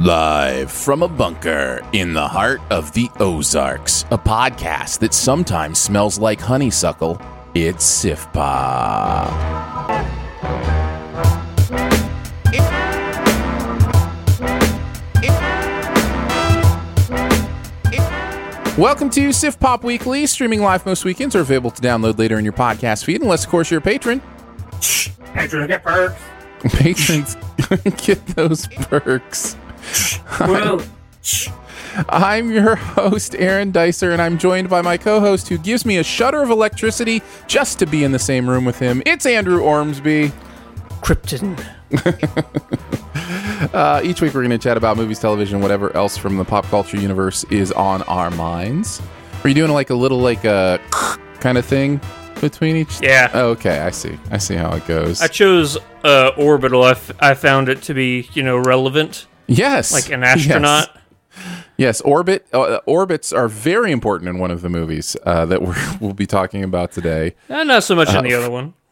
Live from a bunker in the heart of the Ozarks, a podcast that sometimes smells like honeysuckle. It's Sift Pop. Welcome to Sift Pop Weekly, streaming live most weekends or available to download later in your podcast feed, unless, of course, you're a patron. Patrons get perks. Patrons get those perks. Well, I'm your host, Aaron Dicer, and I'm joined by my co host who gives me a shudder of electricity just to be in the same room with him. It's Andrew Ormsby. Krypton. Uh, each week we're going to chat about movies, television, whatever else from the pop culture universe is on our minds. Are you doing like a little like a kind of thing between each? Yeah. Oh, okay, I see. I see how it goes. I chose uh, orbital. I, f- I found it to be, you know, relevant, yes, like an astronaut. Yes, yes. orbit uh, orbits are very important in one of the movies uh, that we're, we'll be talking about today. Uh, not so much in the other one.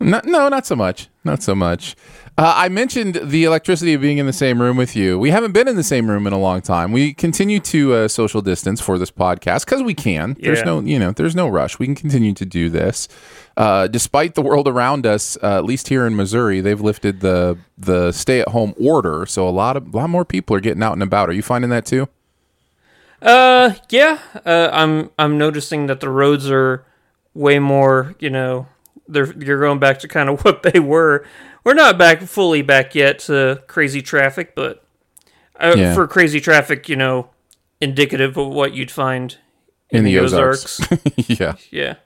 No, no, not so much. Not so much. Uh, I mentioned the electricity of being in the same room with you. We haven't been in the same room in a long time. We continue to uh, social distance for this podcast because we can. There's no, you know, there's no rush. We can continue to do this, uh, despite the world around us. Uh, at least here in Missouri, they've lifted the the stay at home order, so a lot of a lot more people are getting out and about. Are you finding that too? Uh, yeah. Uh, I'm I'm noticing that the roads are way more. You know, they're you're going back to kind of what they were. We're not back fully back yet to crazy traffic, but uh, Yeah. for crazy traffic, you know, indicative of what you'd find In the Ozarks. yeah. yeah.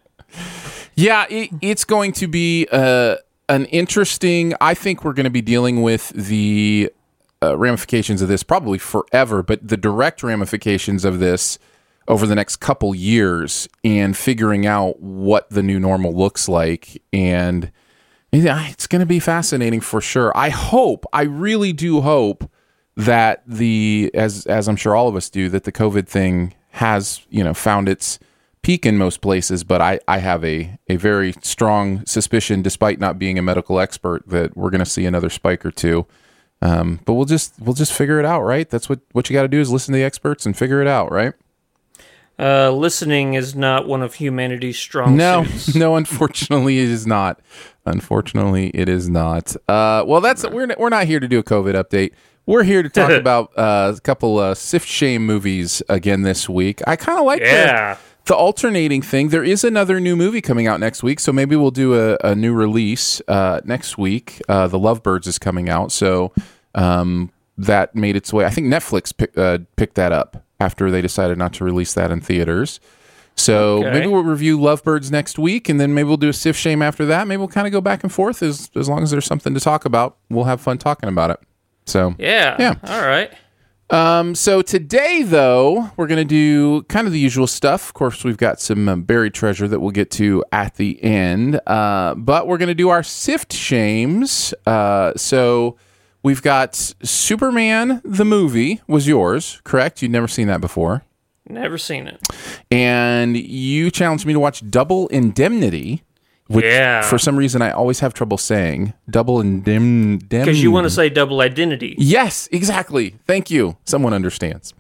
Yeah, it, it's going to be uh, an interesting. I think we're going to be dealing with the uh, ramifications of this probably forever, but the direct ramifications of this over the next couple years and figuring out what the new normal looks like. And it's going to be fascinating for sure. I hope, I really do hope that the as as I'm sure all of us do that the COVID thing has you know found its peak in most places, but I I have a a very strong suspicion, despite not being a medical expert, that we're going to see another spike or two. Um, but we'll just we'll just figure it out, right? That's what what you got to do is listen to the experts and figure it out, right? Uh, listening is not one of humanity's strong No, suits. no. Unfortunately, it is not. Unfortunately, it is not. Uh, well, that's we're we're not here to do a COVID update. We're here to talk about uh, a couple uh, Sift Shame movies again this week. I kind of like Yeah. the, the alternating thing. There is another new movie coming out next week, so maybe we'll do a, a new release uh, next week. Uh, the Lovebirds is coming out, so um, that made its way. I think Netflix pick, uh, picked that up after they decided not to release that in theaters. So Okay. maybe we'll review Lovebirds next week, and then maybe we'll do a Sift Shame after that. Maybe we'll kind of go back and forth as as long as there's something to talk about. We'll have fun talking about it. So Yeah. Yeah. All right. um, so today, though, we're going to do kind of the usual stuff. Of course, we've got some uh, buried treasure that we'll get to at the end. Uh, but we're going to do our sift shames. Uh, so We've got Superman the movie was yours, correct? You'd never seen that before. Never seen it. And you challenged me to watch Double Indemnity. Which Yeah. For some reason, I always have trouble saying double Indemnity. Because you want to say double identity. Yes, exactly. Thank you. Someone understands.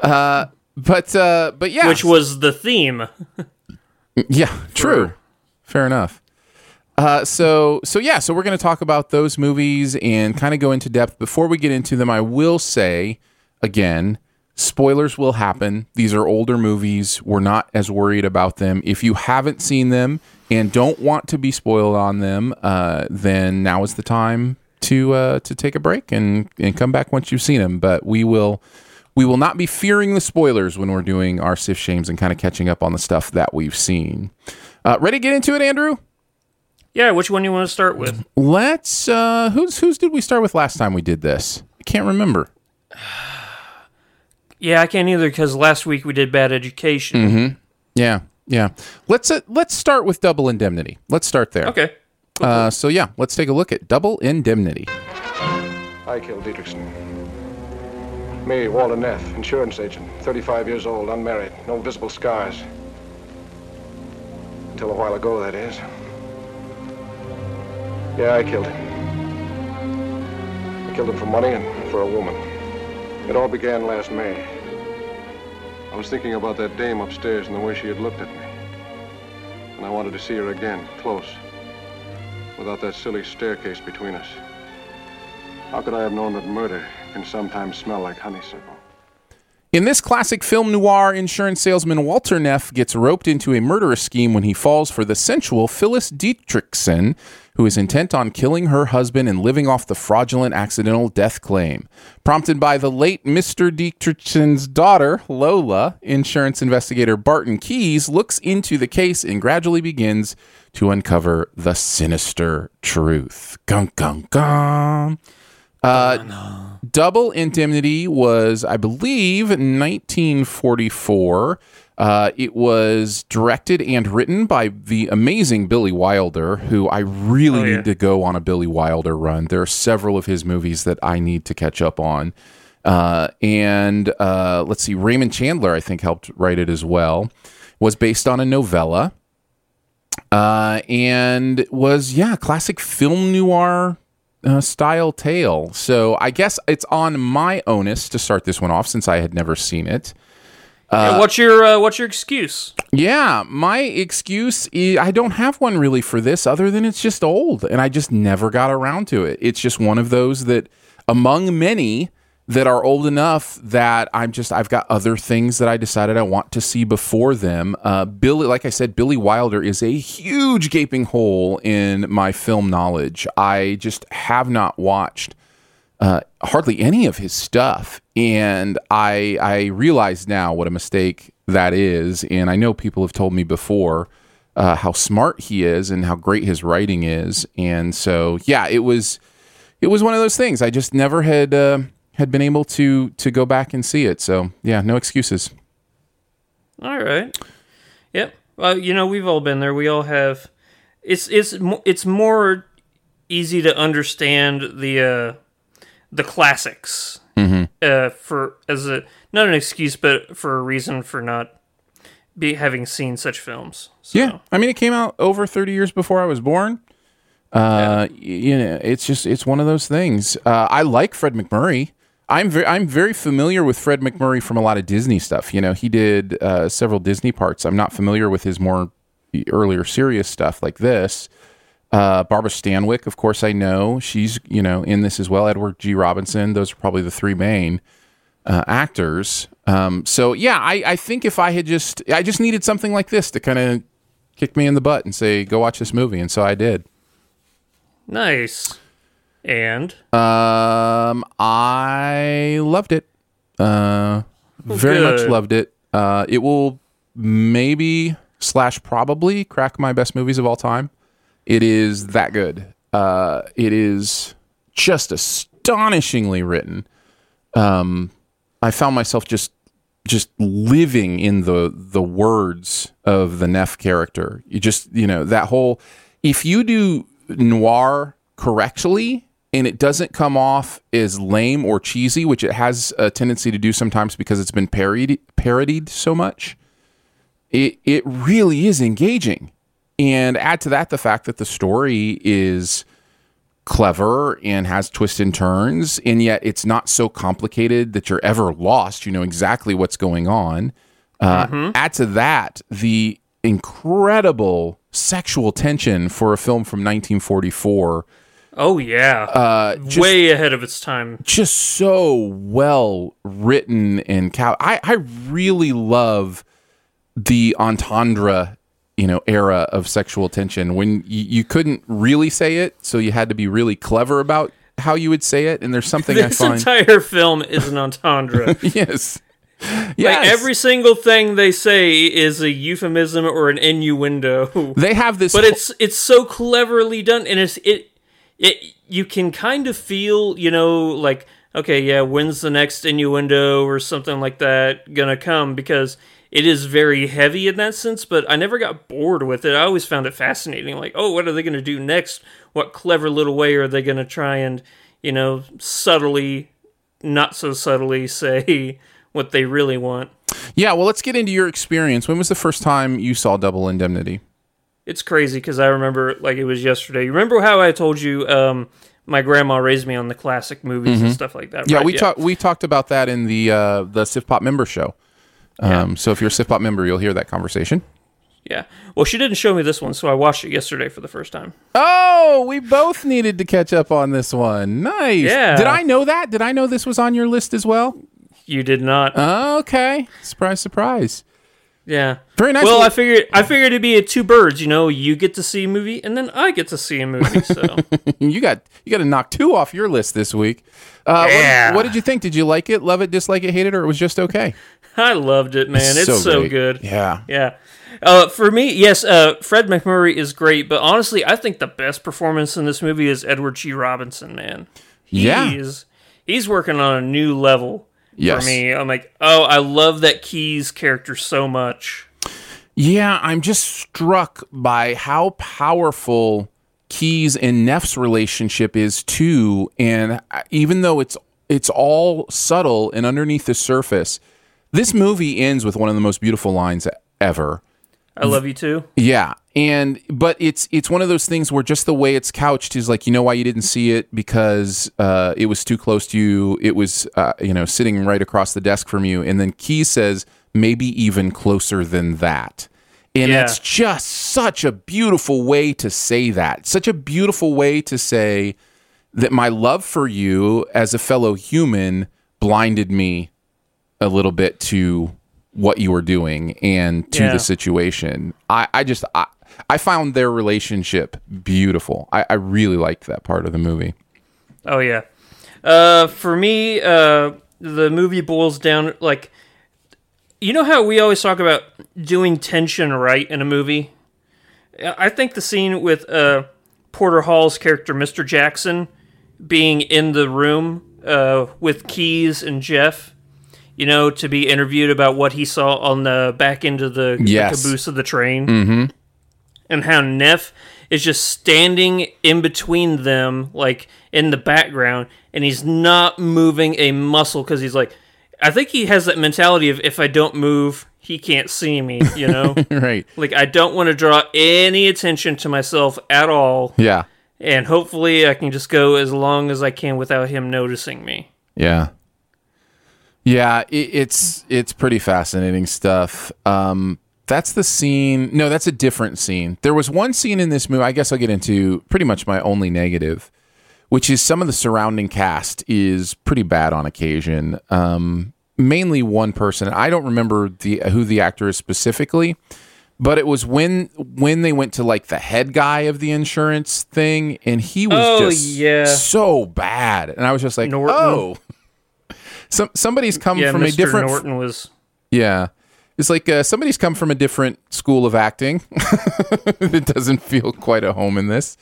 Uh, but uh, but yeah, Which was the theme. yeah, true. Fair enough. Uh, so so yeah, so we're going to talk about those movies and kind of go into depth. Before we get into them, I will say again, spoilers will happen. These are older movies. We're not as worried about them. If you haven't seen them and don't want to be spoiled on them, uh, then now is the time to uh, to take a break and and come back once you've seen them. But we will. We will not be fearing the spoilers when we're doing our Sift Shames and kind of catching up on the stuff that we've seen. Uh, ready to get into it, Andrew? Yeah, which one you want to start with? Let's. Uh, who's whose did we start with last time we did this? I can't remember. Yeah, I can't either because last week we did bad education. Mm-hmm. Yeah, yeah. Let's uh, let's start with Double Indemnity. Let's start there. Okay. Uh, so yeah, let's take a look at Double Indemnity. I killed Dietrichson. Me, Walter Neff, insurance agent, 35 years old, unmarried, no visible scars. Until a while ago, that is. Yeah, I killed him. I killed him for money and for a woman. It all began last May. I was thinking about that dame upstairs and the way she had looked at me. And I wanted to see her again, close, without that silly staircase between us. How could I have known that murder can sometimes smell like honeysuckle? In this classic film noir, insurance salesman Walter Neff gets roped into a murderous scheme when he falls for the sensual Phyllis Dietrichson, who is intent on killing her husband and living off the fraudulent accidental death claim. Prompted by the late Mr. Dietrichson's daughter, Lola, insurance investigator Barton Keyes looks into the case and gradually begins to uncover the sinister truth. Gun, gun, gun. Uh, Double Indemnity was, I believe, 1944. Uh, it was directed and written by the amazing Billy Wilder, who I really Oh, yeah. need to go on a Billy Wilder run. There are several of his movies that I need to catch up on. Uh, and uh, let's see, Raymond Chandler, I think, helped write it as well. Was based on a novella uh, and was yeah classic film noir uh, style tale. So I guess it's on my onus to start this one off since I had never seen it. Yeah, what's your uh, what's your excuse? Yeah, my excuse is I don't have one really for this other than it's just old and I just never got around to it. It's just one of those that among many that are old enough that I'm just I've got other things that I decided I want to see before them. Uh, Billy, like I said, Billy Wilder is a huge gaping hole in my film knowledge. I just have not watched uh, hardly any of his stuff, and I I realize now what a mistake that is. And I know people have told me before uh, how smart he is and how great his writing is, and so yeah, it was it was one of those things. I just never had uh, had been able to to go back and see it. So yeah, no excuses. All right. Yep. Well, you know, we've all been there. We all have. It's it's it's more easy to understand the uh, the classics uh, for as a not an excuse, but for a reason for not be having seen such films. So, Yeah, I mean, it came out over 30 years before I was born. Uh, y- you know, it's just it's one of those things. Uh, I like Fred MacMurray. I'm very I'm very familiar with Fred MacMurray from a lot of Disney stuff. You know, he did uh, several Disney parts. I'm not familiar with his more earlier serious stuff like this. Uh, Barbara Stanwyck, of course, I know she's you know in this as well. Edward G. Robinson. Those are probably the three main uh, actors. Um, so yeah, I, I think if I had just I just needed something like this to kind of kick me in the butt and say go watch this movie, and so I did. Nice. And Um, I loved it. Uh, very much loved it. Uh, it will maybe slash probably crack my best movies of all time. It is that good. Uh, it is just astonishingly written. Um, I found myself just just living in the the words of the Neff character. You just you know that whole if you do noir correctly and it doesn't come off as lame or cheesy, which it has a tendency to do sometimes because it's been parodied parodied so much. It it really is engaging, and add to that the fact that the story is clever and has twists and turns, and yet it's not so complicated that you're ever lost. You know exactly what's going on. Uh, Add to that the incredible sexual tension for a film from 1944. Oh yeah, Uh, just, way ahead of its time. just so well written and cow. I, I really love the entendre, you know, era of sexual tension when y- you couldn't really say it, so you had to be really clever about how you would say it. And there's something I This find. entire film is an entendre. yes. Like every single thing they say is a euphemism or an innuendo. they have this. but it's it's so cleverly done and it's it it you can kind of feel you know like okay yeah when's the next innuendo or something like that gonna come because it is very heavy in that sense but i never got bored with it i always found it fascinating like oh what are they gonna do next what clever little way are they gonna try and you know subtly not so subtly say what they really want yeah. Well, let's get into your experience. When was the first time you saw Double Indemnity? It's crazy because I remember like it was yesterday. You remember how I told you um, my grandma raised me on the classic movies and stuff like that? Mm-hmm. Yeah, right? we talked. We talked about that in the uh, the Sift Pop member show. Um, So if you're a Sift Pop member, you'll hear that conversation. Yeah. Well, she didn't show me this one, so I watched it yesterday for the first time. Oh, we both needed to catch up on this one. Nice. Yeah. Did I know that? Did I know this was on your list as well? You did not. Okay. Surprise, surprise. Yeah. Very nice. Well, I figured I figured it'd be a two birds. You know, you get to see a movie, and then I get to see a movie. So you got you got to knock two off your list this week. Uh, what- Yeah. what, did you think? Did you like it? Love it? Dislike it? Hate it? Or it was just okay? I loved it, man. It's, so, great. good. Yeah. Yeah. Uh, for me, yes, uh, Fred MacMurray is great, but honestly, I think the best performance in this movie is Edward G. Robinson, man. Yeah. He's, he's working on a new level Yes. for me. I'm like, oh, I love that Keyes character so much. Yeah, I'm just struck by how powerful Keyes and Neff's relationship is too, and uh, even though it's it's all subtle and underneath the surface, this movie ends with one of the most beautiful lines ever. I love you too. Yeah, and but it's it's one of those things where just the way it's couched is like you know why you didn't see it because uh, it was too close to you. It was uh, you know sitting right across the desk from you, and then Key says maybe even closer than that. And Yeah. it's just such a beautiful way to say that. Such a beautiful way to say that my love for you as a fellow human blinded me a little bit to what you were doing and to Yeah. the situation. I, I just I, I found their relationship beautiful. I, I really liked that part of the movie. Oh yeah. Uh, for me, uh, the movie boils down like, you know how we always talk about doing tension right in a movie. I think the scene with uh, Porter Hall's character, Mr. Jackson, being in the room uh, with Keyes and Jeff, you know, to be interviewed about what he saw on the back end of the, the caboose of the train, mm-hmm. and how Neff is just standing in between them, like in the background, and he's not moving a muscle because he's like, I think he has that mentality of if I don't move, he can't see me, you know. right. Like I don't want to draw any attention to myself at all, Yeah. and hopefully I can just go as long as I can without him noticing me. Yeah. Yeah, it, it's it's pretty fascinating stuff. Um, that's the scene. No, that's a different scene. There was one scene in this movie. I guess I'll get into pretty much my only negative, which is some of the surrounding cast is pretty bad on occasion. Um, mainly one person. I don't remember the who the actor is specifically, but it was when when they went to like the head guy of the insurance thing, and he was Oh, just yeah. so bad, and I was just like, Norton. oh. Some somebody's come Yeah, from Mr. a different Norton was. yeah. It's like uh, somebody's come from a different school of acting. it doesn't feel quite a home in this.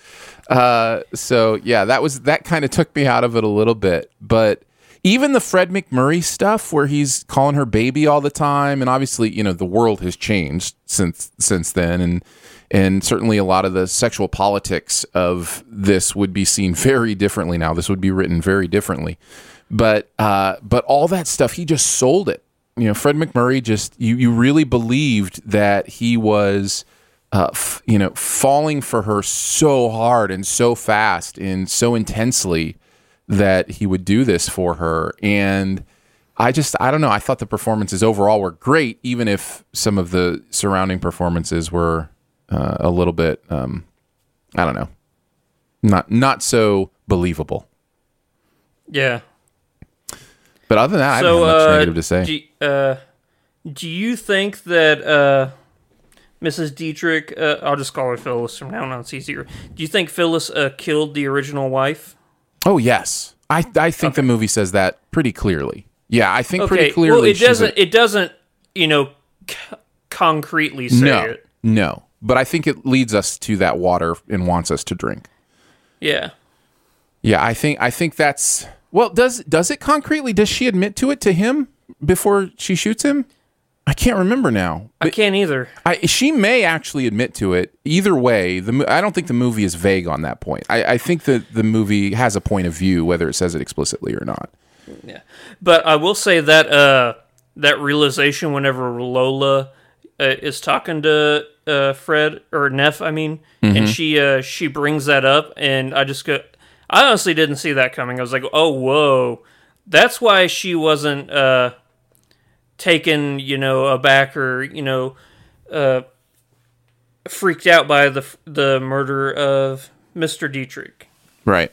Uh, so yeah, that was that kind of took me out of it a little bit. But even the Fred MacMurray stuff, where he's calling her baby all the time, and obviously you know the world has changed since since then, and and certainly a lot of the sexual politics of this would be seen very differently now. This would be written very differently. But uh, but all that stuff, he just sold it. You know, Fred MacMurray just you you really believed that he was. Uh, f- you know, falling for her so hard and so fast and so intensely that he would do this for her. And I just, I don't know. I thought the performances overall were great, even if some of the surrounding performances were uh, a little bit, um, I don't know, not not so believable. Yeah. But other than that, I So, don't have much uh, negative to say. Do, uh, do you think that uh, Mrs. Dietrich, uh, I'll just call her Phyllis from now on, it's easier. Do you think Phyllis uh, killed the original wife? oh yes, I I think the movie says that pretty clearly. Yeah, I think Okay, pretty clearly. well, it doesn't. it doesn't, you know, c- concretely say no, it. no, but I think it leads us to that water and wants us to drink. Yeah. Yeah, I think I think that's well. Does does it concretely? Does she admit to it to him before she shoots him? I can't remember now. I can't either. I, she may actually admit to it. Either way, the I don't think the movie is vague on that point. I, I think that the movie has a point of view, whether it says it explicitly or not. Yeah, but I will say that uh, that realization whenever Lola uh, is talking to uh, Fred or Neff, I mean, Mm-hmm. and she uh, she brings that up, and I just go, I honestly didn't see that coming. I was like, oh whoa, that's why she wasn't uh, taken, you know, aback or you know, uh, freaked out by the the murder of Mister Dietrich. Right.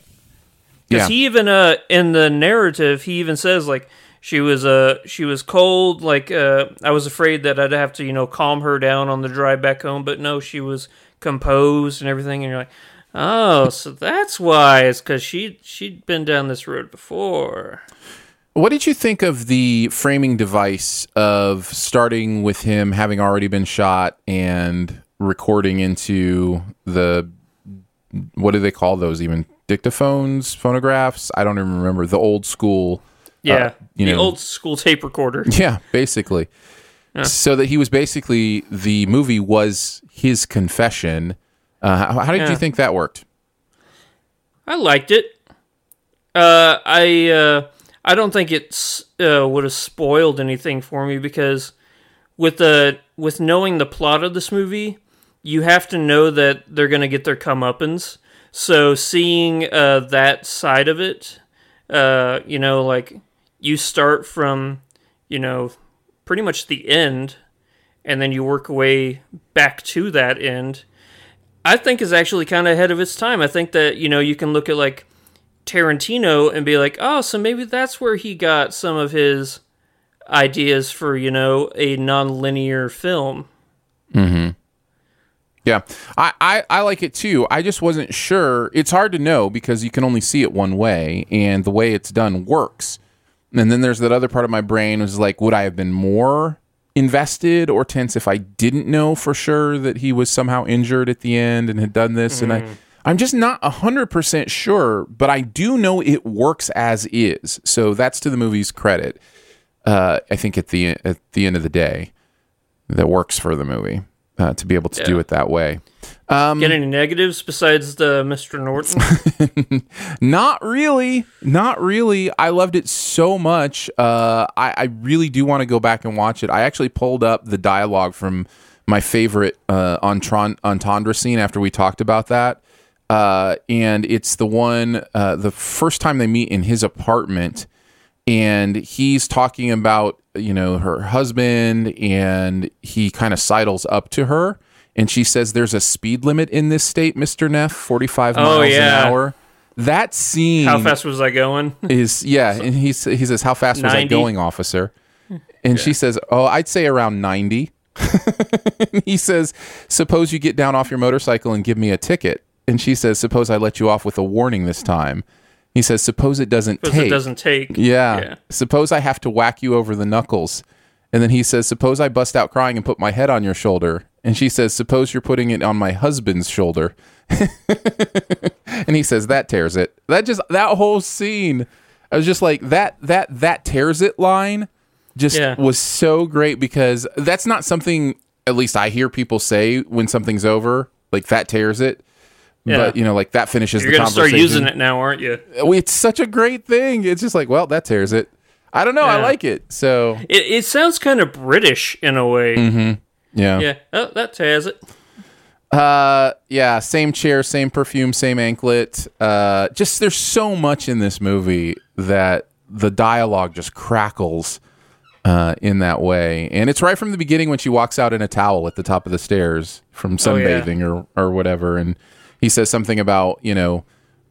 Because Yeah. he even uh in the narrative he even says like she was uh she was cold like uh I was afraid that I'd have to you know calm her down on the drive back home but no she was composed and everything and you're like oh so that's why it's because she she'd been down this road before What did you think of the framing device of starting with him having already been shot and recording into the what do they call those even dictaphones, phonographs? I don't even remember the old school. yeah Uh, you the know- old school tape recorder Yeah, basically. So that he was basically the movie was his confession. Uh, how, how did Yeah. you think that worked? I liked it. Uh, I uh, I don't think it uh, would have spoiled anything for me because with the with knowing the plot of this movie, you have to know that they're gonna get their comeuppance. So seeing uh, that side of it, uh, you know, like you start from, you know, pretty much the end, and then you work away back to that end. I think is actually kind of ahead of its time. I think that you know you can look at like Tarantino and be like, oh, so maybe that's where he got some of his ideas for you know a non-linear film. Mhm. Yeah, I, I, I like it too. I just wasn't sure. It's hard to know because you can only see it one way, and the way it's done works. And then there's that other part of my brain was like, would I have been more invested or tense if I didn't know for sure that he was somehow injured at the end and had done this? And I, I'm just not hundred percent sure, but I do know it works as is. So that's to the movie's credit. Uh, I think at the at the end of the day, that works for the movie uh, to be able to do it that way. Um, Get any negatives besides the Mr. Norton? Not really. Not really. I loved it so much. Uh, I, I really do want to go back and watch it. I actually pulled up the dialogue from my favorite uh, entendre scene after we talked about that. Uh, and it's the one, uh, the first time they meet in his apartment. And he's talking about, you know, her husband, and he kind of sidles up to her. And she says, There's a speed limit in this state, Mr. Neff, 45 Oh, miles yeah. an hour. That scene How fast was I going? is yeah, and he he says, "How fast was I going, officer?" And she says, "Oh, I'd say around 90." he says, "Suppose you get down off your motorcycle and give me a ticket." And she says, "Suppose I let you off with a warning this time." He says, "Suppose it doesn't Because take." it doesn't take. yeah. Yeah. Suppose I have to whack you over the knuckles. And then he says, "Suppose I bust out crying and put my head on your shoulder." And she says, "Suppose you're putting it on my husband's shoulder." and he says that tears it. That just that whole scene, I was just like that that that tears it line just Yeah. was so great because that's not something at least I hear people say when something's over, like that tears it. Yeah. But you know, like that finishes You're the gonna start using it now, aren't you? It's such a great thing. It's just like, well, that tears it. I don't know. I like it. So It, it sounds kind of British in a way. Mm-hmm. yeah. Yeah. Oh, that tears it. Uh, yeah, same chair, same perfume, same anklet. Uh, just there's so much in this movie that the dialogue just crackles uh, in that way, and it's right from the beginning when she walks out in a towel at the top of the stairs from Oh, yeah. sunbathing or or whatever, and he says something about you know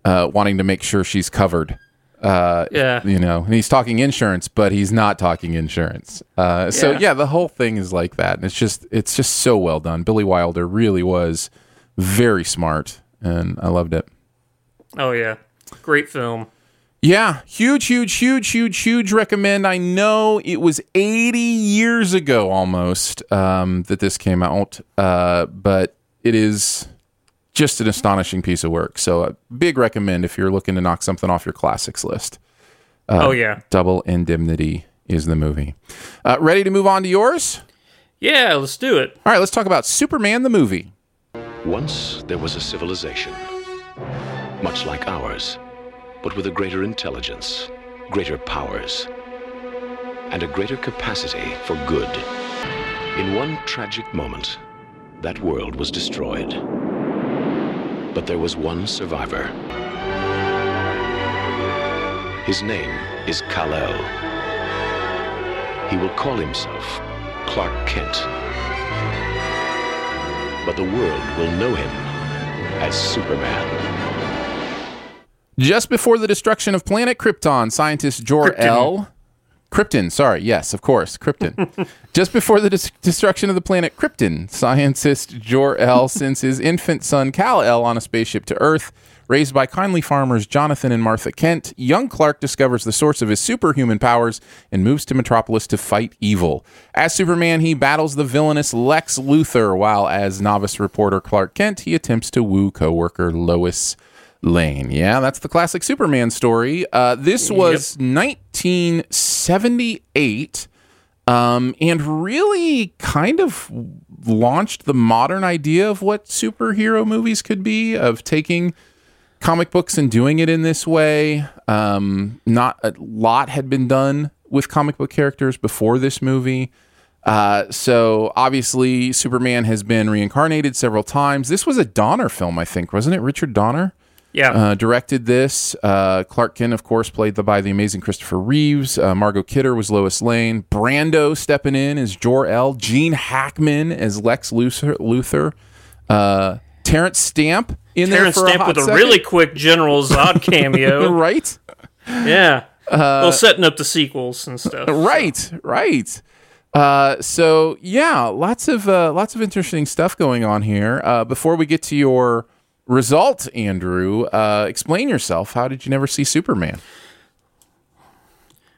uh, wanting to make sure she's covered. Uh, Yeah. you know, and he's talking insurance, but he's not talking insurance. Uh, so Yeah. yeah, the whole thing is like that, and it's just it's just so well done. Billy Wilder really was very smart, and I loved it. Oh yeah. Great film. Yeah, huge, huge, huge, huge, huge recommend. I know it was 80 years ago almost um, that this came out, uh, but it is just an astonishing piece of work. So, a big recommend if you're looking to knock something off your classics list. oh yeah. Double Indemnity is the movie. Uh, ready to move on to yours? Yeah. Let's do it. All right, let's talk about Superman the movie. Once there was a civilization, much like ours, but with a greater intelligence, greater powers, and a greater capacity for good. In one tragic moment, that world was destroyed. But there was one survivor. His name is Kal-El. He will call himself Clark Kent. But the world will know him as Superman. Just before the destruction of planet Krypton, scientist Jor-El. Krypton, sorry, yes, of course, Krypton. Just before the dis- destruction of the planet Krypton, scientist Jor-El sends his infant son Kal-El on a spaceship to Earth. Raised by kindly farmers Jonathan and Martha Kent, young Clark discovers the source of his superhuman powers and moves to Metropolis to fight evil. As Superman, he battles the villainous Lex Luthor, while as novice reporter Clark Kent, he attempts to woo co-worker Lois Lane. Yeah, that's the classic Superman story. Uh, this was 1978 um, and really kind of launched the modern idea of what superhero movies could be, of taking comic books and doing it in this way. Um, not a lot had been done with comic book characters before this movie. Uh, so obviously, Superman has been reincarnated several times. This was a Donner film, I think, wasn't it? Richard Donner Yeah. uh, directed this. Uh, Clark Kent, of course, played the, by the amazing Christopher Reeves. Uh, Margot Kidder was Lois Lane. Brando stepping in as Jor El. Gene Hackman as Lex Luthor. Uh, Terence Stamp in Terence there for Stamp a with a really quick General Zod cameo. right, Yeah. well, setting up the sequels and stuff. right, right. Uh, so yeah, lots of uh, lots of interesting stuff going on here. Uh, before we get to your result, Andrew, uh, explain yourself. How did you never see Superman?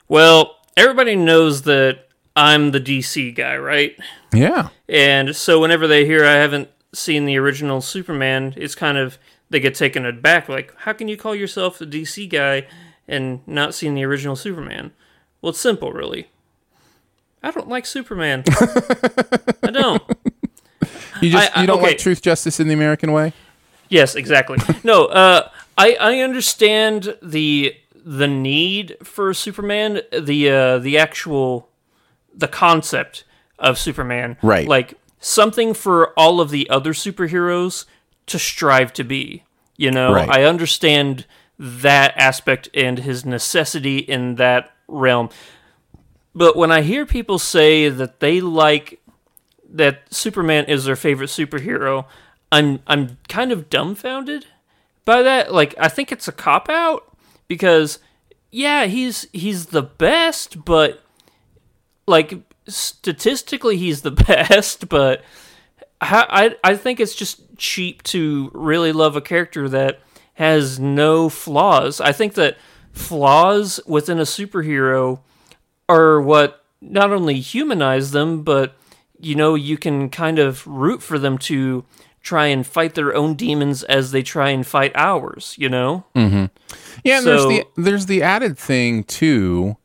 Well, everybody knows that I'm the DC guy, right? Yeah. And so whenever they hear I haven't seen the original Superman, it's kind of they get taken aback. Like, how can you call yourself the DC guy and not seen the original Superman? Well, it's simple, really. I don't like Superman. I don't. You just I- you don't okay. like truth, justice, in the American way. Yes, exactly. No, uh, I I understand the the need for Superman, the uh, the actual the concept of Superman, Right. Like something for all of the other superheroes to strive to be. You know, Right. I understand that aspect and his necessity in that realm. But when I hear people say that they like that Superman is their favorite superhero, I'm I'm kind of dumbfounded by that. Like I think it's a cop out because yeah, he's he's the best, but like statistically he's the best, but I I I think it's just cheap to really love a character that has no flaws. I think that flaws within a superhero are what not only humanize them, but you know, you can kind of root for them to try and fight their own demons as they try and fight ours, you know? Yeah, and there's the there's the added thing too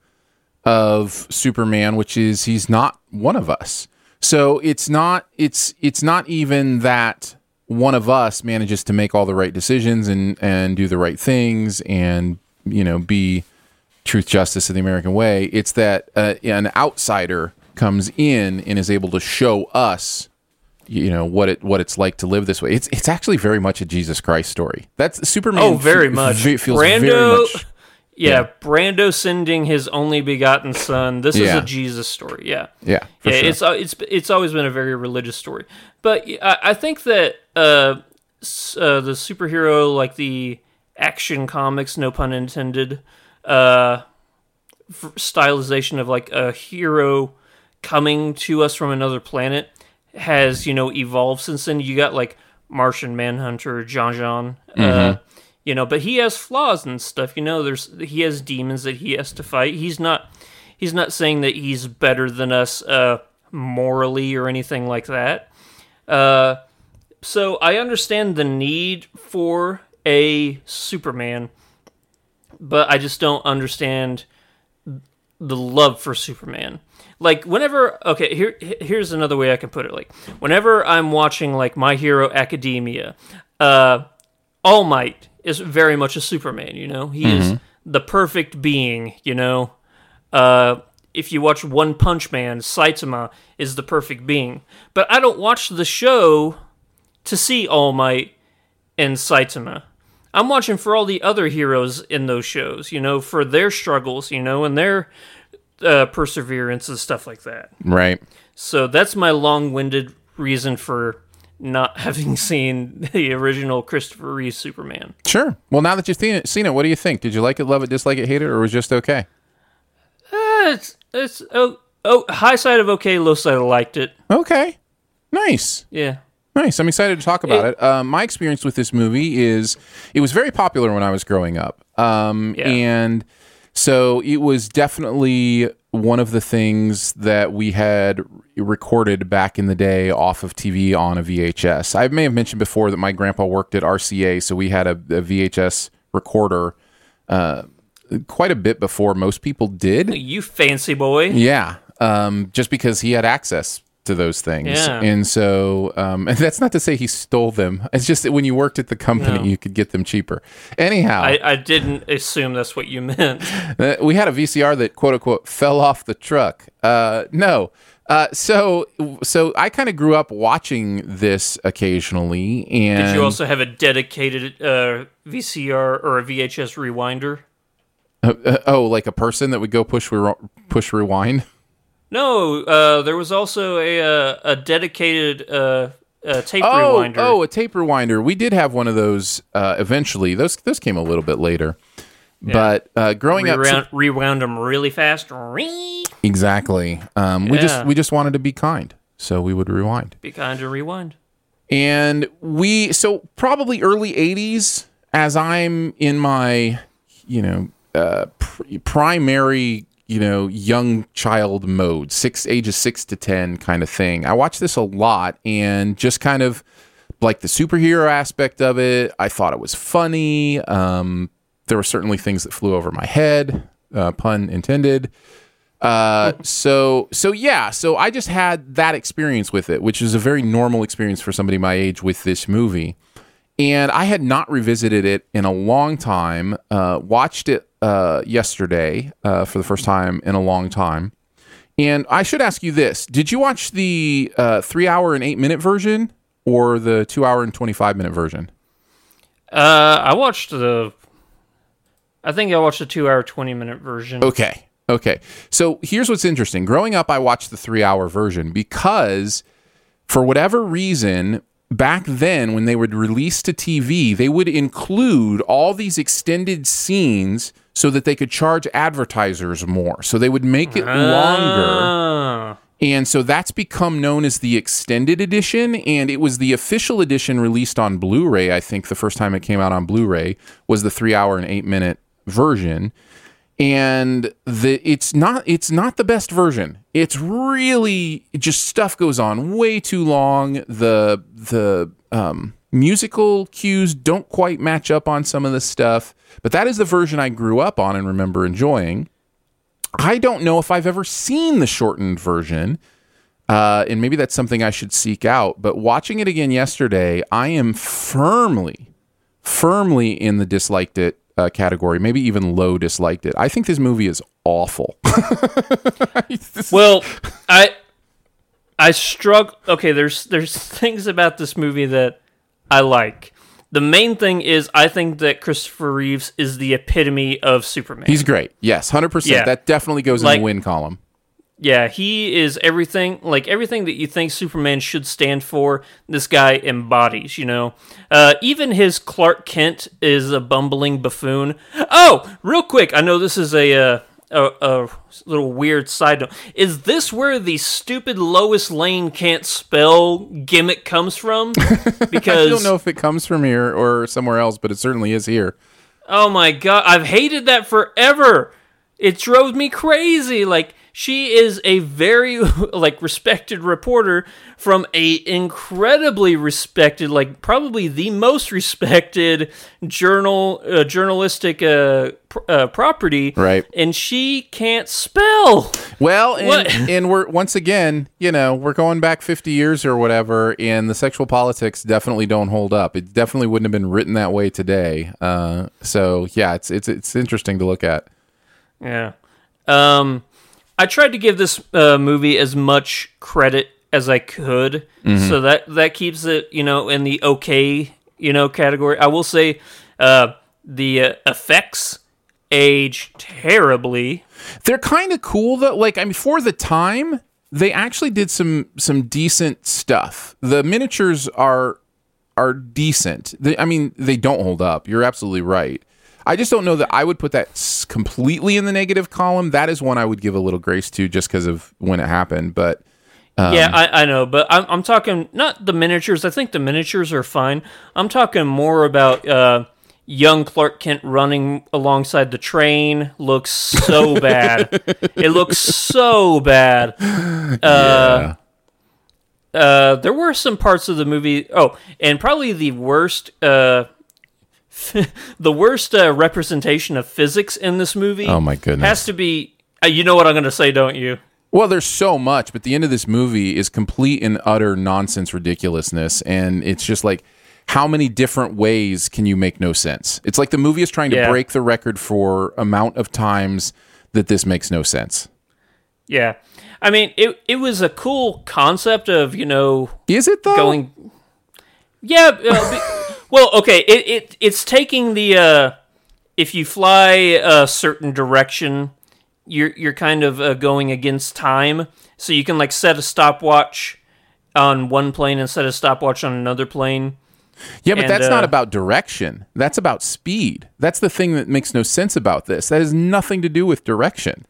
of Superman, which is he's not one of us. So it's not it's it's not even that one of us manages to make all the right decisions and and do the right things and you know be truth justice in the American way. It's that uh, an outsider comes in and is able to show us you know what it what it's like to live this way. It's it's actually very much a Jesus Christ story. That's Superman. Oh, very fe- much. fe- feels Brando, very much. yeah, yeah. Brando sending his only begotten son. This is a Jesus story. Yeah, Yeah, yeah. sure. It's uh, it's it's always been a very religious story, but I, I think that uh, uh, the superhero, like the action comics, no pun intended, uh, stylization of like a hero coming to us from another planet has you know evolved since then. You got like Martian Manhunter, J'onn J'onzz, uh, you know, but he has flaws and stuff. You know, there's he has demons that he has to fight. He's not he's not saying that he's better than us uh, morally or anything like that. Uh, so I understand the need for a Superman, but I just don't understand the love for Superman. Like whenever okay, here here's another way I can put it. Like whenever I'm watching like My Hero Academia, uh All Might is very much a Superman, you know? He is the perfect being, you know? Uh if you watch One Punch Man, Saitama is the perfect being. But I don't watch the show to see All Might and Saitama. I'm watching for all the other heroes in those shows, you know, for their struggles, you know, and their uh, perseverance and stuff like that. Right. So that's my long-winded reason for not having seen the original Christopher Reeve Superman. Sure. Well, now that you've seen it, seen it, what do you think? Did you like it, love it, dislike it, hate it, or was it just okay? Uh, it's it's oh oh high side of okay, low side of liked it. Okay. Nice. Yeah. Nice. I'm excited to talk about it. Uh, my experience with this movie is it was very popular when I was growing up. Um, Yeah. And so it was definitely one of the things that we had recorded back in the day off of TV on a VHS. I may have mentioned before that my grandpa worked at RCA, so we had a, a VHS recorder uh, quite a bit before most people did. You fancy boy. Yeah, um, just because he had access to those things, Yeah. and so um, and that's not to say he stole them. It's just that when you worked at the company, No. you could get them cheaper. Anyhow, I, I didn't assume that's what you meant. uh, we had a VCR that quote unquote fell off the truck. Uh, no. Uh, so, so I kind of grew up watching this occasionally, and Did you also have a dedicated uh, VCR or a VHS rewinder? Uh, uh, oh, like a person that would go push re- push rewind. No, uh, there was also a uh, a dedicated uh, uh, tape Oh, rewinder. oh, a tape rewinder. We did have one of those uh, eventually. Those those came a little bit later, but uh, growing up, rewound, rewound them really fast. Exactly. Um, We just we just wanted to be kind, so we would rewind. Be kind of rewind. And we so probably early '80s, as I'm in my you know uh, pr- primary you know young child mode, six ages six to ten kind of thing. I watched this a lot and just kind of like the superhero aspect of it. I thought it was funny. Um, there were certainly things that flew over my head, uh, pun intended. Uh, so so yeah, so I just had that experience with it, which is a very normal experience for somebody my age with this movie. And I had not revisited it in a long time. Uh, watched it uh, yesterday uh, for the first time in a long time. And I should ask you this: Did you watch the uh, three-hour and eight-minute version or the two-hour and twenty-five-minute version? Uh, I watched the. I think I watched the two-hour, twenty-minute version. Okay. Okay. So here's what's interesting. Growing up, I watched the three hour version because for whatever reason, back then when they would release to TV, they would include all these extended scenes so that they could charge advertisers more. So they would make it longer. Ah. And so that's become known as the extended edition. And it was the official edition released on Blu ray. I think the first time it came out on Blu ray was the three hour and eight minute version. And the it's not it's not the best version. It's really just stuff goes on way too long. The the um, musical cues don't quite match up on some of the stuff. But that is the version I grew up on and remember enjoying. I don't know if I've ever seen the shortened version. Uh, and maybe that's something I should seek out. But watching it again yesterday, I am firmly, firmly in the disliked it uh, category, maybe even low disliked it. I think this movie is awful. Well, I I struggle. Okay, there's there's things about this movie that I like. The main thing is I think that Christopher Reeves is the epitome of Superman. He's great. Yes, 100%. That definitely goes in Like- the win column. Yeah, he is everything like everything that you think Superman should stand for. This guy embodies. You know, uh, even his Clark Kent is a bumbling buffoon. Oh, real quick, I know this is a. Uh, a, a little weird side note. Is this where the stupid Lois Lane can't spell gimmick comes from? Because I don't know if it comes from here or somewhere else, but it certainly is here. Oh my god, I've hated that forever. It drove me crazy. Like she is a very like respected reporter from a incredibly respected, like probably the most respected journal uh, journalistic uh, pr- uh, property. Right. And she can't spell. Well, and, What? and we're once again, you know, we're going back 50 years or whatever, and the sexual politics definitely don't hold up. It definitely wouldn't have been written that way today. Uh, so yeah, it's it's it's interesting to look at. Yeah. Um, I tried to give this uh, movie as much credit as I could, so that that keeps it, you know, in the okay, you know, category. I will say, uh, the uh, effects age terribly. They're kind of cool though. Like I mean, for the time, they actually did some some decent stuff. The miniatures are are decent. They, I mean, they don't hold up. You're absolutely right. I just don't know that I would put that completely in the negative column. That is one I would give a little grace to, just because of when it happened. But yeah, I, I know, but I'm I'm talking not the miniatures. I think the miniatures are fine. I'm talking more about uh, young Clark Kent running alongside the train. Looks so bad. It looks so bad. Uh, uh, there were some parts of the movie. Oh, and probably the worst. Uh, the worst uh, representation of physics in this movie. Oh, my goodness. Has to be. Uh, you know what I'm going to say, don't you? Well, there's so much, but the end of this movie is complete and utter nonsense ridiculousness. And it's just like, how many different ways can you make no sense? It's like the movie is trying to Yeah. break the record for amount of times that this makes no sense. Yeah. I mean, it it was a cool concept of, you know, Is it though? going Yeah, uh, well, okay, it, it it's taking the uh if you fly a certain direction, you're you're kind of uh, going against time, so you can like set a stopwatch on one plane and set a stopwatch on another plane. yeah, but and, that's not uh, about direction. That's about speed. That's the thing that makes no sense about this. That has nothing to do with direction.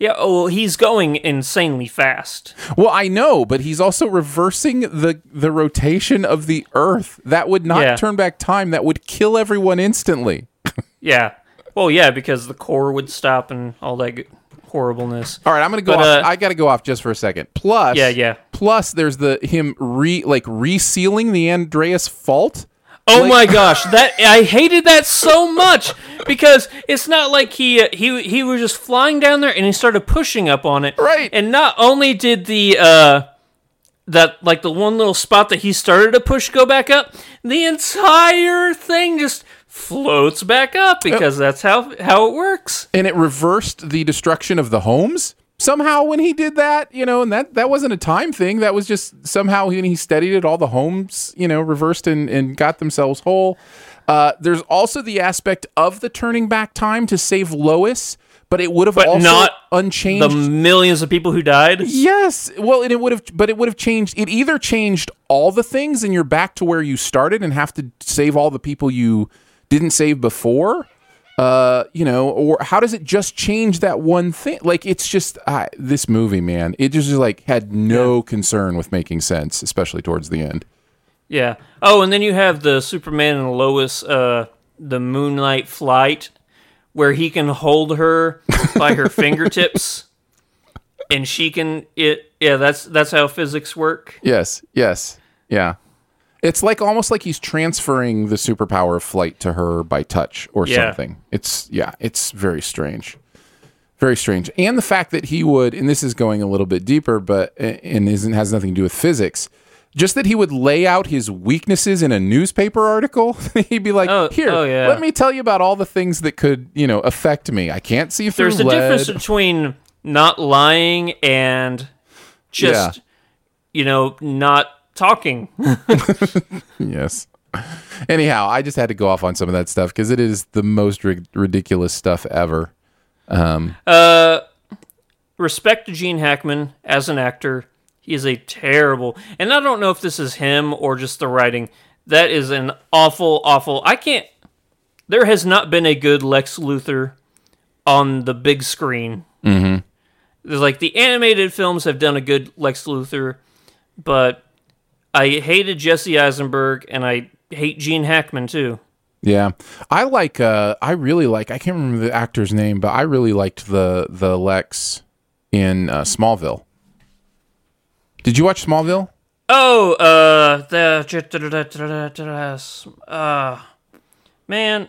Yeah, oh, well, he's going insanely fast. Well, I know, but he's also reversing the the rotation of the Earth. That would not Yeah. turn back time. That would kill everyone instantly. Yeah. Well, yeah, because the core would stop and all that g- horribleness. All right, I'm gonna go But, off. uh, I got to go off just for a second. Plus, Yeah, yeah. Plus, there's the him re like resealing the Andreas fault. Oh Like- my gosh, that I hated that so much because it's not like he uh, he he was just flying down there and he started pushing up on it. Right. And not only did the uh that like the one little spot that he started to push go back up, the entire thing just floats back up because that's how how it works. and it reversed the destruction of the homes somehow when he did that you know and that that wasn't a time thing that was just somehow when he studied it all the homes you know reversed and, and got themselves whole uh, there's also the aspect of the turning back time to save lois but it would have But also not unchanged The millions of people who died. Yes. Well, and it would have, but it would have changed. It either changed all the things and you're back to where you started and have to save all the people you didn't save before, uh, you know, or how does it just change that one thing? Like, it's just uh, this movie, man. It just like had no concern with making sense, especially towards the end. Yeah. Oh, and then you have the Superman and Lois, uh, the Moonlight Flight, where he can hold her by her fingertips, and she can it. Yeah, that's that's how physics work. Yes. Yes. Yeah. It's like almost like he's transferring the superpower of flight to her by touch or Yeah. something. It's yeah, it's very strange. Very strange. And the fact that he would, and this is going a little bit deeper, but and isn't has nothing to do with physics. Just that he would lay out his weaknesses in a newspaper article. He'd be like, Oh, "Here, oh, yeah. let me tell you about all the things that could, you know, affect me. I can't see through There's a difference between not lying and just, Yeah. you know, not talking. yes. Anyhow, I just had to go off on some of that stuff because it is the most ri- ridiculous stuff ever. Um, Uh, respect to Gene Hackman as an actor. He is a terrible, and I don't know if this is him or just the writing. That is an awful, awful. I can't. There has not been a good Lex Luthor on the big screen. Mm-hmm. There's like the animated films have done a good Lex Luthor, but I hated Jesse Eisenberg and I hate Gene Hackman too. Yeah, I like. Uh, I really like. I can't remember the actor's name, but I really liked the the Lex in uh, Smallville. Did you watch Smallville? Oh, uh, the uh, man,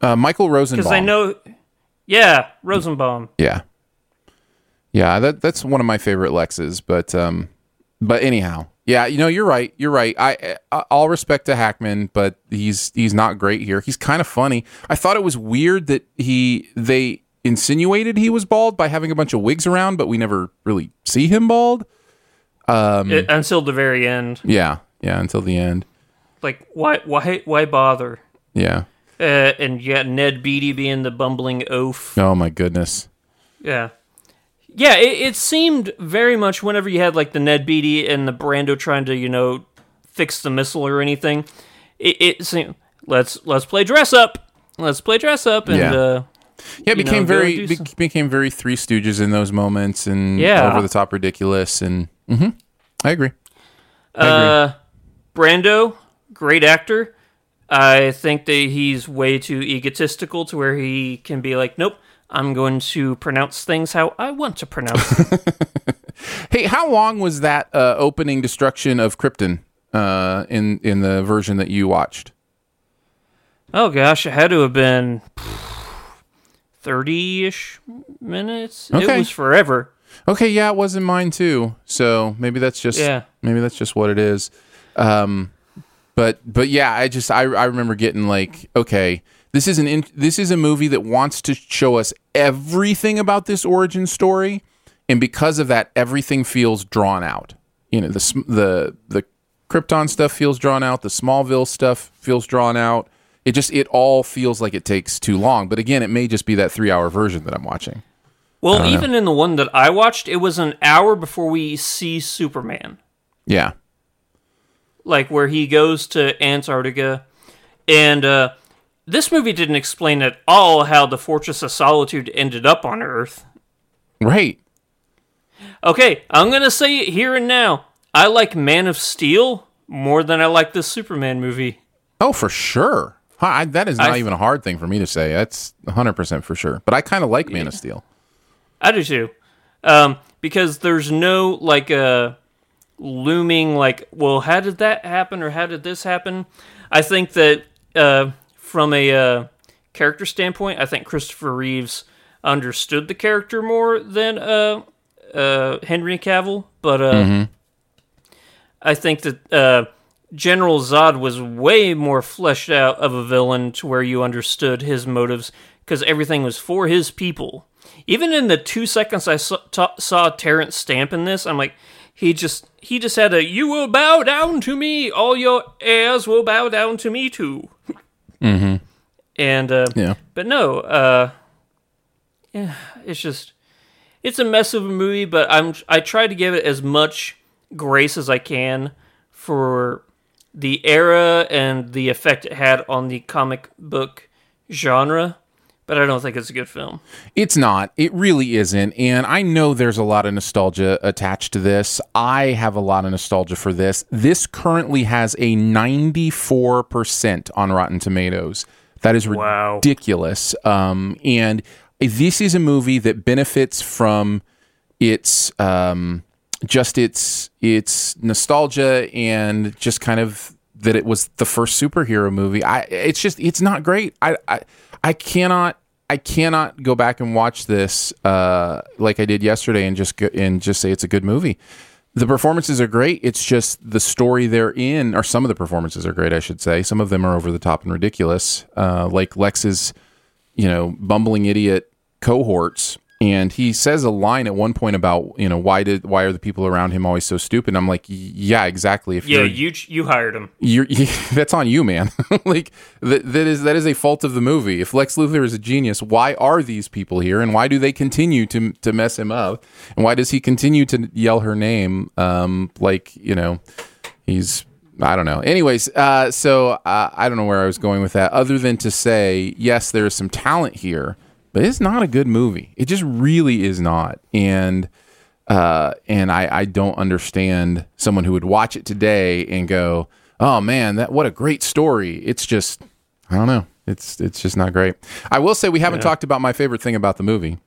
Uh, Michael Rosenbaum. because I know, yeah, Rosenbaum. Yeah, yeah. That that's one of my favorite Lexes. But um, but anyhow, yeah. You know, you're right. You're right. I, I all respect to Hackman, but he's he's not great here. He's kind of funny. I thought it was weird that he they insinuated he was bald by having a bunch of wigs around, but we never really see him bald. Um, Uh, until the very end. yeah, yeah. Until the end. Like, why, why, why bother? Yeah. Uh, and you got Ned Beatty being the bumbling oaf. Oh my goodness. Yeah. Yeah, it, it seemed very much whenever you had like the Ned Beatty and the Brando trying to, you know, fix the missile or anything, it, it seemed let's let's play dress up. Let's play dress up and Yeah. uh Yeah, it became know, very be- became very Three Stooges in those moments and Yeah. over the top ridiculous and hmm I agree. I agree. uh Brando, great actor. I think that he's way too egotistical to where he can be like, Nope, I'm going to pronounce things how I want to pronounce them. Hey, how long was that uh, opening destruction of Krypton uh, in in the version that you watched? Oh gosh, it had to have been thirty-ish minutes. Okay. It was forever. Okay, yeah, it was in mine too. So maybe that's just Yeah. maybe that's just what it is. Um, but but yeah, I just I I remember getting like okay, this is an in, this is a movie that wants to show us everything about this origin story, and because of that, everything feels drawn out. You know, the the the Krypton stuff feels drawn out. The Smallville stuff feels drawn out. It just it all feels like it takes too long. But again, it may just be that three hour version that I'm watching. Well, don't know. even in the one that I watched, it was an hour before we see Superman. Yeah. like where he goes to Antarctica, and uh, this movie didn't explain at all how the Fortress of Solitude ended up on Earth. Right. Okay, I'm gonna say it here and now. I like Man of Steel more than I like this Superman movie. Oh, for sure. I, that is not I- even a hard thing for me to say. That's 100% for sure. But I kind of like Man of Steel. I do too, um, because there's no like uh, looming like, well, how did that happen or how did this happen? I think that uh, from a uh, character standpoint, I think Christopher Reeves understood the character more than uh, uh, Henry Cavill, but uh, Mhm. I think that uh, General Zod was way more fleshed out of a villain to where you understood his motives because everything was for his people. Even in the two seconds I saw, ta- saw Terence Stamp in this, I'm like, he just he just had a "You will bow down to me, all your heirs will bow down to me too." Mm-hmm. And uh, Yeah. but no, uh, yeah, it's just it's a mess of a movie. But I'm I try to give it as much grace as I can for the era and the effect it had on the comic book genre. But I don't think it's a good film. It's not. It really isn't. And I know there's a lot of nostalgia attached to this. I have a lot of nostalgia for this. This currently has a 94% on Rotten Tomatoes. That is Wow. ridiculous. Um, and this is a movie that benefits from its um, just its its nostalgia and just kind of that it was the first superhero movie. I it's just it's not great. I I, I cannot I cannot go back and watch this uh, like I did yesterday and just go, and just say it's a good movie. The performances are great. It's just the story they're in, or some of the performances are great, I should say. Some of them are over the top and ridiculous, uh, like Lex's, you know, bumbling idiot cohorts. And he says a line at one point about, you know, why did why are the people around him always so stupid? And I'm like, yeah, exactly. If Yeah, you you hired him. you're, that's on you, man. like that, that is that is a fault of the movie. If Lex Luthor is a genius, why are these people here, and why do they continue to to mess him up, and why does he continue to yell her name? Um, like you know, he's I don't know. Anyways, uh, so uh, I don't know where I was going with that, other than to say yes, there is some talent here, but it's not a good movie. It just really is not, and uh, and I, I don't understand someone who would watch it today and go, "Oh man, that what a great story." It's just, I don't know. It's it's just not great. I will say we haven't talked about my favorite thing about the movie,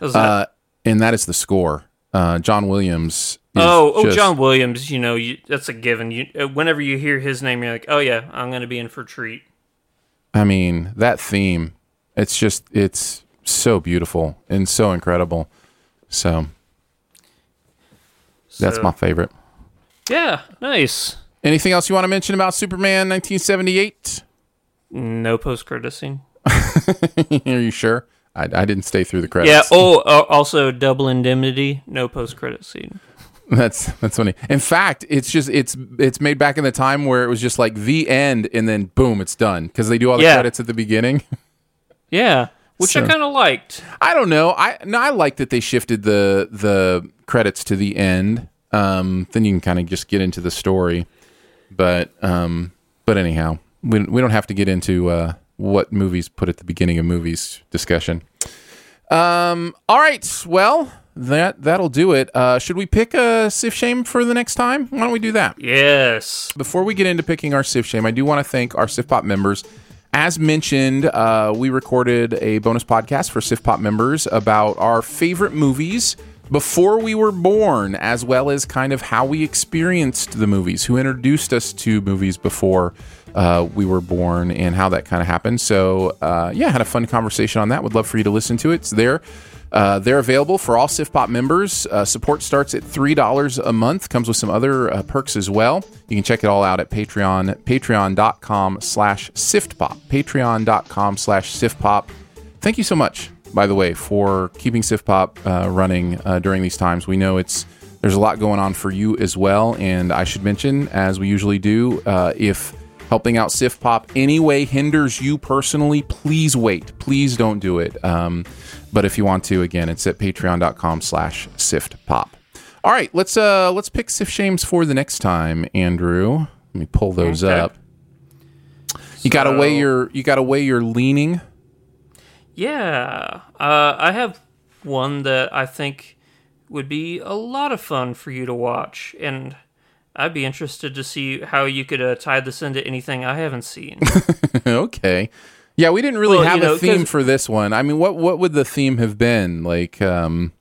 that? uh, and that is the score. Uh, John Williams. is oh, oh, just- John Williams. You know, you, that's a given. You, uh, whenever you hear his name, you're like, oh yeah, I'm gonna be in for a treat. I mean, that theme. It's just it's so beautiful and so incredible. So that's my favorite. Yeah, nice. Anything else you want to mention about Superman 1978? No post credit scene. Are you sure? I, I didn't stay through the credits. Yeah. Oh, uh, also double indemnity. No post credit scene. That's that's funny. In fact, it's just it's it's made back in the time where it was just like the end and then boom, it's done because they do all the Yeah. credits at the beginning. Yeah, which I kind of liked. I don't know. I no, I like that they shifted the the credits to the end. Um, then you can kind of just get into the story. But um, but anyhow, we we don't have to get into uh, what movies put at the beginning of movies discussion. Um, all right. Well, that that'll do it. Uh, should we pick a Sift Shame for the next time? Why don't we do that? Yes. Before we get into picking our Sift Shame, I do want to thank our Sift Pop members. As mentioned, uh, we recorded a bonus podcast for Sift Pop members about our favorite movies before we were born, as well as kind of how we experienced the movies, who introduced us to movies before uh, we were born, and how that kind of happened. So, uh, yeah, had a fun conversation on that. Would love for you to listen to it. It's there. Uh, they're available for all Sift Pop members. Uh, support starts at three dollars a month. Comes with some other uh, perks as well. You can check it all out at Patreon. Patreon.com slash SiftPop. Patreon.com slash SiftPop. Thank you so much, by the way, for keeping SiftPop uh, running uh, during these times. We know it's there's a lot going on for you as well, and I should mention, as we usually do, uh, if helping out Sift Pop anyway hinders you personally, please wait. Please don't do it. Um, but if you want to, again, it's at patreon.com slash sift pop. All right, let's uh let's pick Sift Shames for the next time, Andrew. Let me pull those Okay. up. You gotta weigh your you gotta weigh your leaning. Yeah. Uh, I have one that I think would be a lot of fun for you to watch, and I'd be interested to see how you could uh, tie this into anything I haven't seen. okay. Yeah, we didn't really Well, have you know, a theme for this one. I mean, what what would the theme have been? Like, um,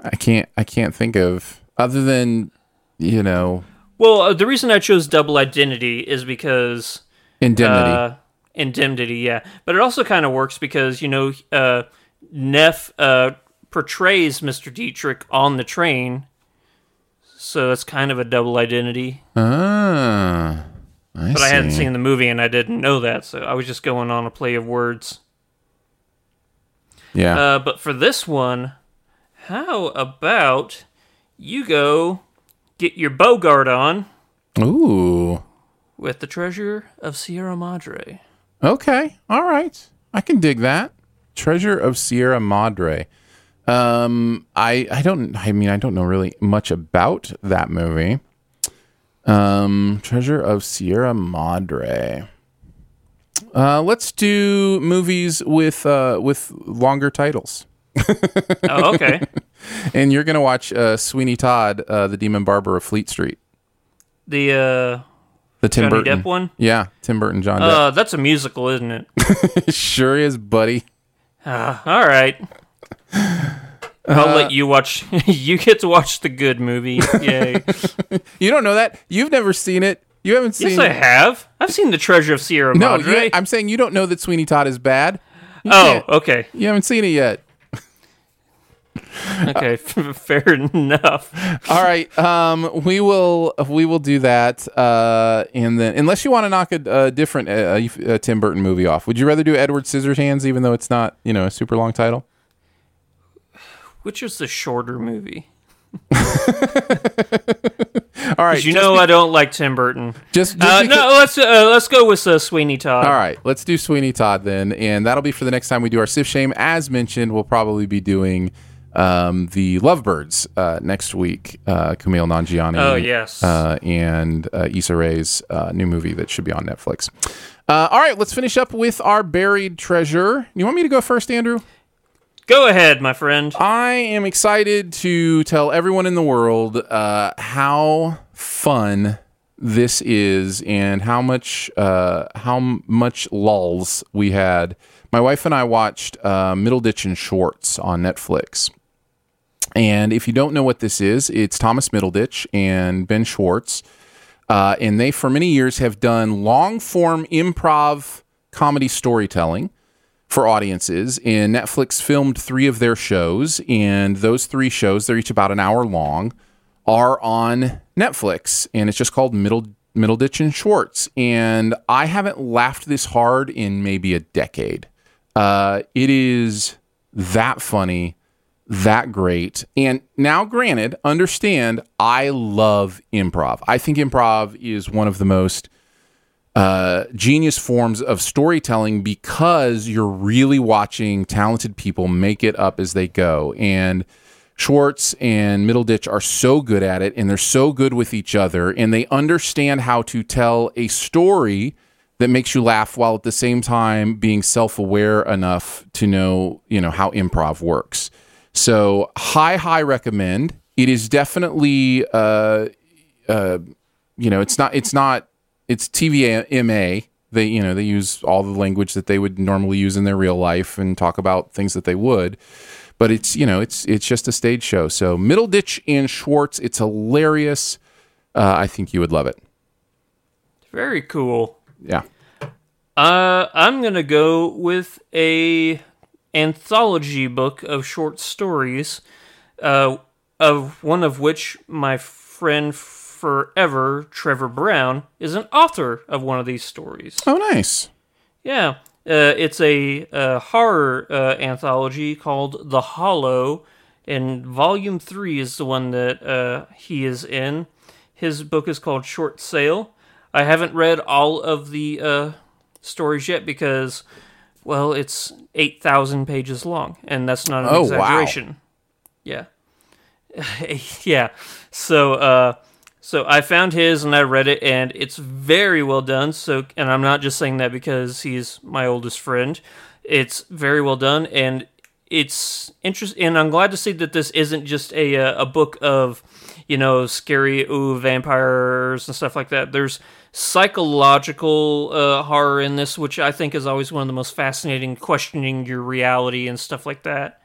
I can't I can't think of other than you know well, uh, the reason I chose Double Identity is because indemnity. Uh, indemnity, yeah. But it also kind of works because, you know, uh, Neff uh, portrays Mr. Dietrich on the train. So it's kind of a double identity. ah, I But I hadn't seen the movie and I didn't know that. So I was just going on a play of words. Yeah. Uh, but for this one, how about you go get your Bogart on Ooh. with the treasure of Sierra Madre? Okay. All right. I can dig that. Treasure of Sierra Madre. Um, I I don't. I mean, I don't know really much about that movie. Um, Treasure of Sierra Madre. Uh, let's do movies with uh with longer titles. Oh, okay. And you're gonna watch uh, Sweeney Todd, uh, the Demon Barber of Fleet Street, the uh, the Tim Johnny Burton Depp one? Yeah, Tim Burton, John Depp. Uh, that's a musical, isn't it? sure is, buddy. All right. I'll let you watch. you get to watch the good movie. Yay! You don't know that. You've never seen it. You haven't seen. yes, I have. I've seen the Treasure of Sierra No, Madre. you, I'm saying you don't know that Sweeney Todd is bad. Oh, okay. You haven't seen it yet. Okay, fair enough. All right, um, we will we will do that, uh, and then unless you want to knock a, a different uh, uh, Tim Burton movie off, would you rather do Edward Scissorhands, even though it's not you know a super long title? Which is the shorter movie? All right, You know be- I don't like Tim Burton. just, just Uh, because- no, let's uh, let's go with uh, Sweeney Todd. All right, let's do Sweeney Todd then, and that'll be for the next time we do our Sift Shame. As mentioned, we'll probably be doing um, the Lovebirds uh, next week. Uh, Kumail Nanjiani. Oh, yes. uh, and uh, Issa Rae's uh, new movie that should be on Netflix. Uh, all right, let's finish up with our buried treasure. You want me to go first, Andrew? Go ahead, my friend. I am excited to tell everyone in the world uh, how fun this is and how much uh, how much lulls we had. My wife and I watched uh, Middleditch and Schwartz on Netflix. And if you don't know what this is, it's Thomas Middleditch and Ben Schwartz. Uh, and they, for many years, have done long form improv comedy storytelling for audiences. And Netflix filmed three of their shows, and those three shows, they're each about an hour long, are on Netflix, and it's just called Middle Middleditch and Schwartz. And I haven't laughed this hard in maybe a decade. Uh, it is that funny, that great. And now, granted, understand, I love improv. I think improv is one of the most uh, genius forms of storytelling because you're really watching talented people make it up as they go. And Schwartz and Middleditch are so good at it, and they're so good with each other, and they understand how to tell a story that makes you laugh while at the same time being self-aware enough to know, you know, how improv works. So, high, high recommend. It is definitely, uh, uh, you know, it's not, it's not, it's TVMA. They, you know, they use all the language that they would normally use in their real life and talk about things that they would. But it's, you know, it's it's just a stage show. So Middleditch and Schwartz, it's hilarious. Uh, I think you would love it. Very cool. Yeah. Uh, I'm gonna go with a anthology book of short stories, uh, of one of which my friend forever, Trevor Brown, is an author of one of these stories. Oh, nice. Yeah, uh, it's a, uh horror uh, anthology called The Hollow, and Volume Three is the one that uh, he is in. His book is called Short Sale. I haven't read all of the uh, stories yet because, well, it's eight thousand pages long, and that's not an Oh, wow. exaggeration. Yeah, yeah. So, uh, so I found his and I read it, and it's very well done. So, and I'm not just saying that because he's my oldest friend. It's very well done, and it's interesting. And I'm glad to see that this isn't just a uh, a book of, you know, scary ooh vampires and stuff like that. There's psychological uh, horror in this, which I think is always one of the most fascinating, questioning your reality and stuff like that.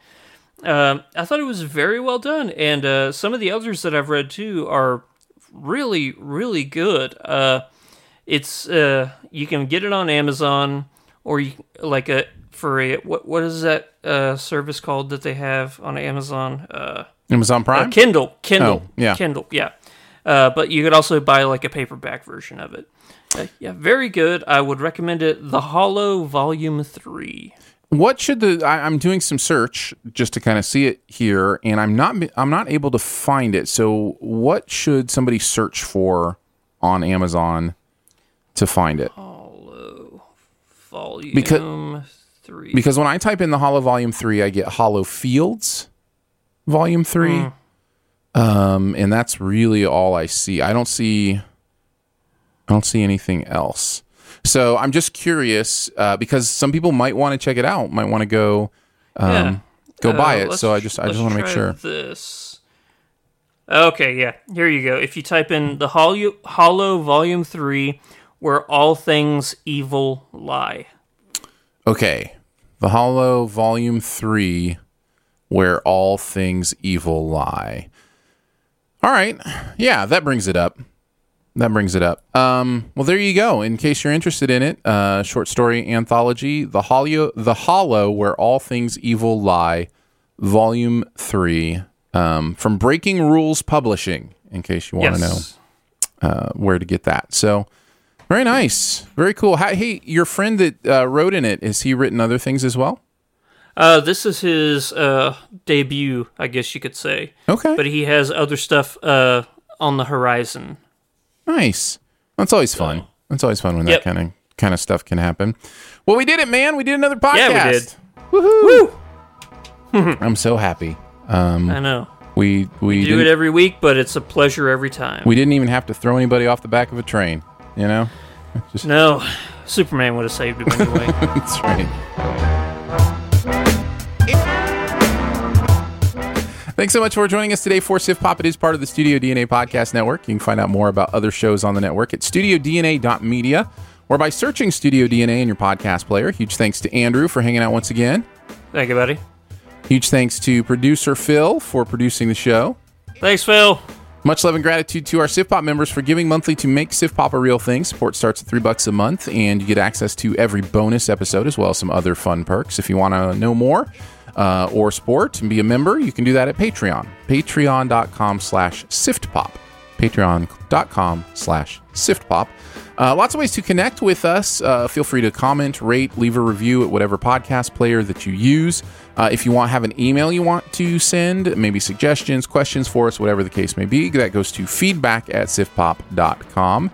Um, I thought it was very well done, and uh, some of the others that I've read too are really, really good. Uh, it's uh, you can get it on Amazon, or you like a for a what what is that uh, service called that they have on Amazon? Uh, Amazon uh, Prime. Kindle, Kindle, Oh, yeah. Kindle, yeah. Uh, but you could also buy like a paperback version of it. Uh, yeah, very good. I would recommend it. The Hollow Volume Three. What should the I, i'm doing some search just to kind of see it here and i'm not i'm not able to find it. So what should somebody search for on amazon to find it? Hollow Volume Because- Three. because when i type in the hollow volume 3 i get hollow fields volume 3 um and that's really all i see. I don't see i don't see anything else so i'm just curious uh, because some people might want to check it out might want to go um, Yeah. go buy Uh, it so i just i just want to make sure This. Okay, yeah. Here you go. If you type in the Hollow, Hollow Volume Three, where all things evil lie. Okay. The Hollow Volume 3, Where All Things Evil Lie. All right. Yeah, that brings it up. That brings it up. Um, well, there you go. In case you're interested in it, uh, short story anthology, the Hollow, the Hollow, where all things evil lie, volume three, um, from Breaking Rules Publishing. In case you want to Yes. know uh, where to get that. So, very nice, very cool. How, hey, your friend that uh, wrote in it, has he written other things as well? Uh, this is his uh, debut, I guess you could say. Okay. But he has other stuff uh, on the horizon. Nice. That's always fun. That's always fun when Yep. that kind of kind of stuff can happen. Well, we did it, man. We did another podcast. Yeah, we did. Woohoo! I'm so happy. Um, I know. we we, We do it every week, but it's a pleasure every time. we didn't even have to throw anybody off the back of a train. You know, just no, Superman would have saved him anyway. that's right. Thanks so much for joining us today for Sift Pop. It is part of the Studio DNA Podcast Network. You can find out more about other shows on the network at studiodna.media or by searching Studio DNA in your podcast player. Huge thanks to Andrew for hanging out once again. Thank you, buddy. Huge thanks to producer Phil for producing the show. Thanks, Phil. Much love and gratitude to our SiftPop members for giving monthly to make SiftPop a real thing. Support starts at three bucks a month, and you get access to every bonus episode as well as some other fun perks. If you want to know more uh, or sport and be a member, you can do that at Patreon. Patreon.com slash SIFTPOP. Patreon.com slash SIFTPOP. Uh, lots of ways to connect with us. Uh, feel free to comment, rate, leave a review at whatever podcast player that you use. Uh, if you want have an email you want to send, maybe suggestions, questions for us, whatever the case may be, that goes to feedback at siftpop.com.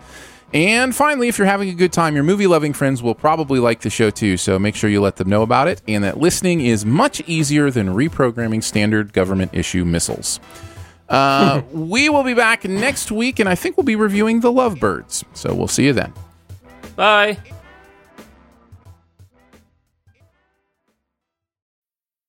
And finally, if you're having a good time, your movie loving friends will probably like the show too, so make sure you let them know about it and that listening is much easier than reprogramming standard government issue missiles. Uh, we will be back next week, and I think we'll be reviewing The Lovebirds. So we'll see you then. Bye.